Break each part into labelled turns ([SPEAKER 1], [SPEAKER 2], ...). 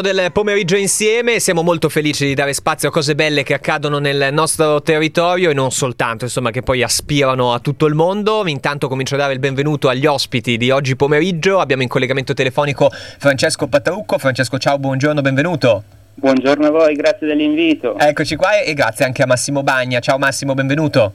[SPEAKER 1] del pomeriggio insieme, siamo molto felici di dare spazio a cose belle che accadono nel nostro territorio e non soltanto, insomma, che poi aspirano a tutto il mondo. Intanto comincio a dare il benvenuto agli ospiti di oggi pomeriggio. Abbiamo in collegamento telefonico Francesco Patrucco. Francesco, ciao, buongiorno, benvenuto.
[SPEAKER 2] Buongiorno a voi, grazie dell'invito.
[SPEAKER 1] Eccoci qua e grazie anche a Massimo Bagna. Ciao Massimo, benvenuto.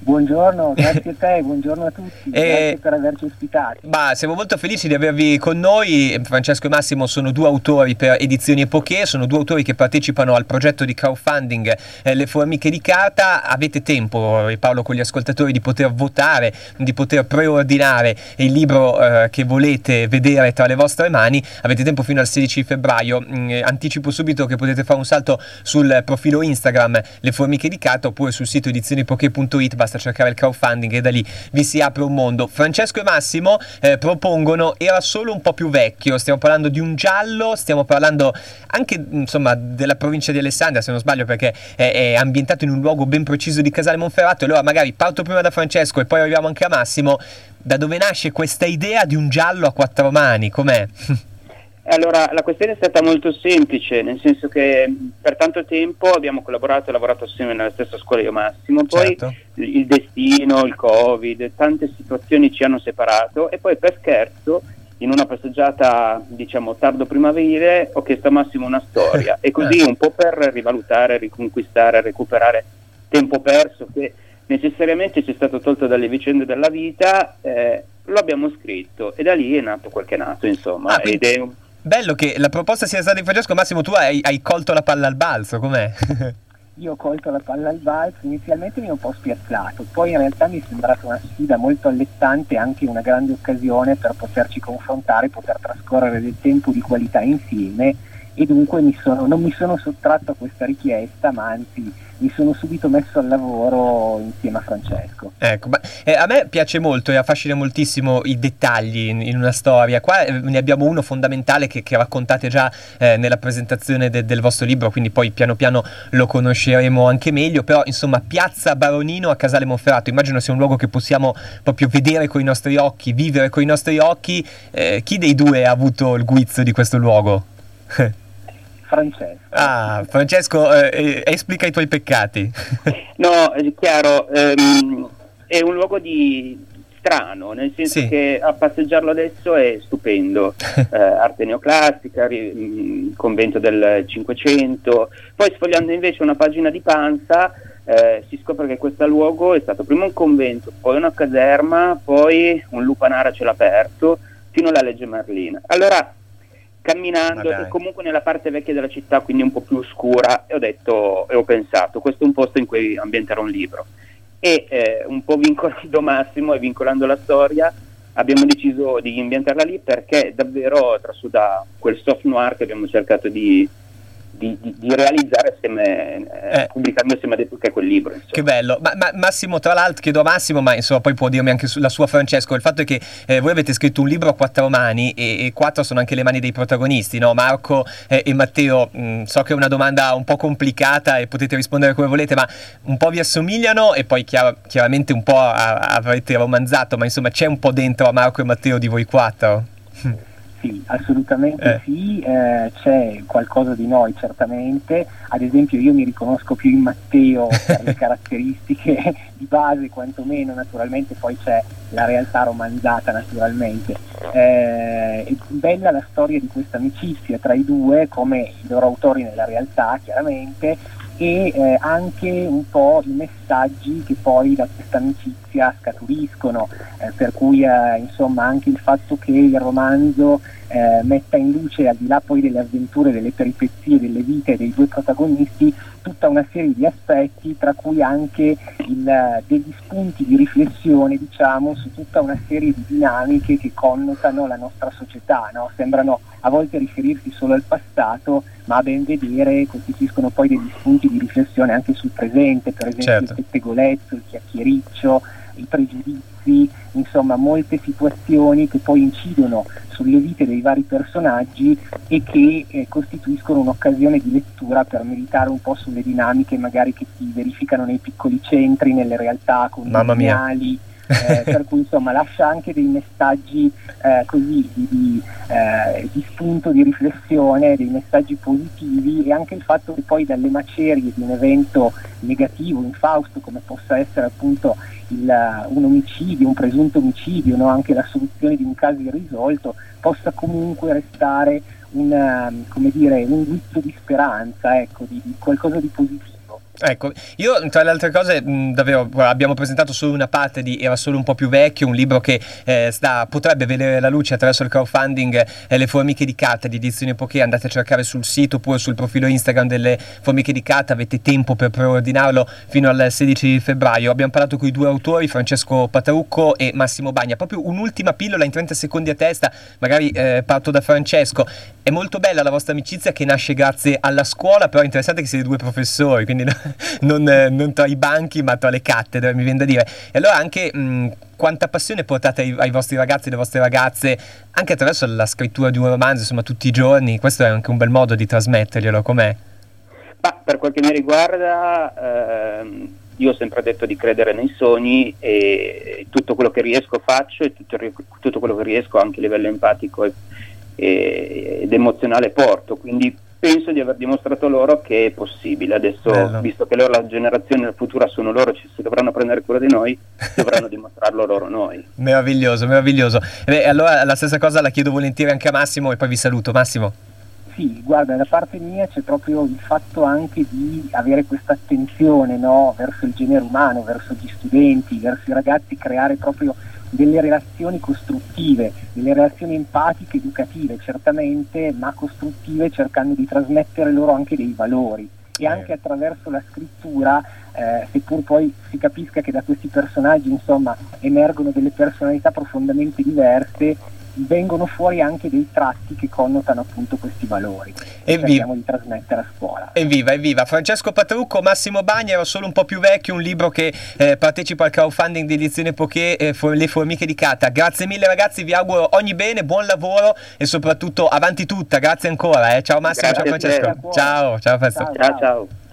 [SPEAKER 3] Buongiorno, grazie a te, buongiorno a tutti, e... grazie per averci ospitati.
[SPEAKER 1] Bah, siamo molto felici di avervi con noi, Francesco e Massimo sono due autori per Edizioni Epoche, sono due autori che partecipano al progetto di crowdfunding eh, Le Formiche di Carta, avete tempo, parlo con gli ascoltatori, di poter votare, di poter preordinare il libro eh, che volete vedere tra le vostre mani, avete tempo fino al 16 febbraio, mm, anticipo subito che potete fare un salto sul profilo Instagram Le Formiche di Carta oppure sul sito edizioniepoche.it, basta cercare il crowdfunding e da lì vi si apre un mondo. Francesco e Massimo eh, propongono Era solo un po' più vecchio, stiamo parlando di un giallo, stiamo parlando anche insomma della provincia di Alessandria se non sbaglio perché è, è ambientato in un luogo ben preciso di Casale Monferrato allora magari parto prima da Francesco e poi arriviamo anche a Massimo. Da dove nasce questa idea di un giallo a quattro mani? Com'è?
[SPEAKER 2] Allora, la questione è stata molto semplice, nel senso che per tanto tempo abbiamo collaborato e lavorato assieme nella stessa scuola io Massimo, poi certo. il destino, il Covid, tante situazioni ci hanno separato e poi per scherzo in una passeggiata diciamo tardo primaverile ho chiesto a Massimo una storia e così un po' per rivalutare, riconquistare, recuperare tempo perso che necessariamente ci è stato tolto dalle vicende della vita, eh, lo abbiamo scritto e da lì è nato quel che è nato insomma ah, ed è un
[SPEAKER 1] Bello che la proposta sia stata di Francesco. Massimo, tu hai, hai colto la palla al balzo, com'è?
[SPEAKER 3] Io ho colto la palla al balzo, inizialmente mi ho un po' spiazzato, poi in realtà mi è sembrata una sfida molto allettante e anche una grande occasione per poterci confrontare, poter trascorrere del tempo di qualità insieme e dunque mi sono, non mi sono sottratto a questa richiesta, ma anzi mi sono subito messo al lavoro insieme a Francesco.
[SPEAKER 1] Ecco, ma, eh, a me piace molto e affascina moltissimo i dettagli in, in una storia. Qua eh, ne abbiamo uno fondamentale che, che raccontate già eh, nella presentazione de, del vostro libro, quindi poi piano piano lo conosceremo anche meglio. Però, insomma, Piazza Baronino a Casale Monferrato, immagino sia un luogo che possiamo proprio vedere con i nostri occhi, vivere con i nostri occhi. Eh, chi dei due ha avuto il guizzo di questo luogo?
[SPEAKER 3] Francesco.
[SPEAKER 1] Ah, Francesco, eh, esplica i tuoi peccati.
[SPEAKER 2] no, è chiaro, ehm, è un luogo di strano, nel senso sì. che a passeggiarlo adesso è stupendo, eh, arte neoclassica, ri- mm, convento del Cinquecento, poi sfogliando invece una pagina di Panza eh, si scopre che questo luogo è stato prima un convento, poi una caserma, poi un lupanare a cielo aperto, fino alla legge Merlina. Allora camminando e comunque nella parte vecchia della città, quindi un po' più oscura, e ho detto e ho pensato, questo è un posto in cui ambientare un libro. E eh, un po' vincolando Massimo e vincolando la storia, abbiamo deciso di ambientarla lì perché davvero trasuda quel soft noir che abbiamo cercato di, di, di, di, realizzare assieme, eh, eh. pubblicando insieme a Depuca quel libro. Insomma.
[SPEAKER 1] Che bello. Ma, ma, Massimo, tra l'altro, chiedo a Massimo, ma insomma poi può dirmi anche sulla sua Francesco, il fatto è che eh, voi avete scritto un libro a quattro mani e, e quattro sono anche le mani dei protagonisti, no? Marco eh, e Matteo. Mh, mm, so che è una domanda un po' complicata e potete rispondere come volete, ma un po' vi assomigliano e poi chiar- chiaramente un po' a- avrete romanzato, ma insomma c'è un po' dentro a Marco e Matteo di voi quattro?
[SPEAKER 3] Sì, assolutamente eh. sì, eh, c'è qualcosa di noi certamente, ad esempio io mi riconosco più in Matteo per le caratteristiche di base quantomeno, naturalmente poi c'è la realtà romanzata naturalmente. Eh, è bella la storia di questa amicizia tra i due, come i loro autori nella realtà chiaramente, e eh, anche un po' i messaggi che poi da questa amicizia scaturiscono, eh, per cui eh, insomma anche il fatto che il romanzo eh, metta in luce al di là poi delle avventure, delle peripezie, delle vite dei due protagonisti tutta una serie di aspetti tra cui anche il, degli spunti di riflessione diciamo su tutta una serie di dinamiche che connotano la nostra società, no? sembrano a volte riferirsi solo al passato ma a ben vedere costituiscono poi degli spunti di riflessione anche sul presente, per esempio certo. il pettegolezzo, il chiacchiericcio, i pregiudizi, insomma molte situazioni che poi incidono sulle vite dei vari personaggi e che eh, costituiscono un'occasione di lettura per meditare un po' sulle dinamiche magari che si verificano nei piccoli centri, nelle realtà condominiali eh, per cui insomma lascia anche dei messaggi eh, così di, di, eh, di, spunto, di riflessione, dei messaggi positivi e anche il fatto che poi dalle macerie di un evento negativo, infausto come possa essere appunto il, un omicidio, un presunto omicidio, no? anche la soluzione di un caso irrisolto, possa comunque restare una, dire, un guizzo di speranza, ecco, di, di qualcosa di positivo.
[SPEAKER 1] Ecco, io tra le altre cose mh, davvero abbiamo presentato solo una parte di Era solo un po' più vecchio, un libro che eh, sta, potrebbe vedere la luce attraverso il crowdfunding eh, Le formiche di carta di edizione Poké, andate a cercare sul sito oppure sul profilo Instagram delle formiche di carta, avete tempo per preordinarlo fino al 16 febbraio. Abbiamo parlato con i due autori, Francesco Patarucco e Massimo Bagna, proprio un'ultima pillola in 30 secondi a testa, magari eh, parto da Francesco. È molto bella la vostra amicizia che nasce grazie alla scuola, però è interessante che siete due professori, quindi non, non, tra i banchi ma tra le cattedre, mi viene da dire. E allora anche mh, quanta passione portate ai, ai, vostri ragazzi e alle vostre ragazze, anche attraverso la scrittura di un romanzo, insomma tutti i giorni, questo è anche un bel modo di trasmetterglielo, com'è?
[SPEAKER 2] Ma per quel che mi riguarda... Ehm io ho sempre detto di credere nei sogni e tutto quello che riesco faccio e tutto, tutto quello che riesco anche a livello empatico e, e, ed emozionale porto, quindi penso di aver dimostrato loro che è possibile. Adesso, Bello. visto che loro, la generazione futura sono loro, ci si dovranno prendere cura di noi, dovranno dimostrarlo loro noi.
[SPEAKER 1] Meraviglioso, meraviglioso. Beh, allora la stessa cosa la chiedo volentieri anche a Massimo e poi vi saluto. Massimo.
[SPEAKER 3] Sì, guarda, da parte mia c'è proprio il fatto anche di avere questa attenzione no, verso il genere umano, verso gli studenti, verso i ragazzi, creare proprio delle relazioni costruttive, delle relazioni empatiche, educative certamente, ma costruttive cercando di trasmettere loro anche dei valori. E anche attraverso la scrittura, eh, seppur poi si capisca che da questi personaggi insomma, emergono delle personalità profondamente diverse, vengono fuori anche dei tratti che connotano appunto questi valori e cerchiamo di trasmettere a scuola.
[SPEAKER 1] Evviva, evviva! Francesco Patrucco, Massimo Bagna, era solo un po' più vecchio, un libro che eh, partecipa al crowdfunding di edizione Poké, eh, for- Le formiche di Cata. Grazie mille ragazzi, vi auguro ogni bene, buon lavoro e soprattutto avanti tutta, grazie ancora. Eh. Ciao Massimo,
[SPEAKER 2] grazie
[SPEAKER 1] ciao Francesco. Ciao, ciao, ciao.
[SPEAKER 2] ciao. ciao.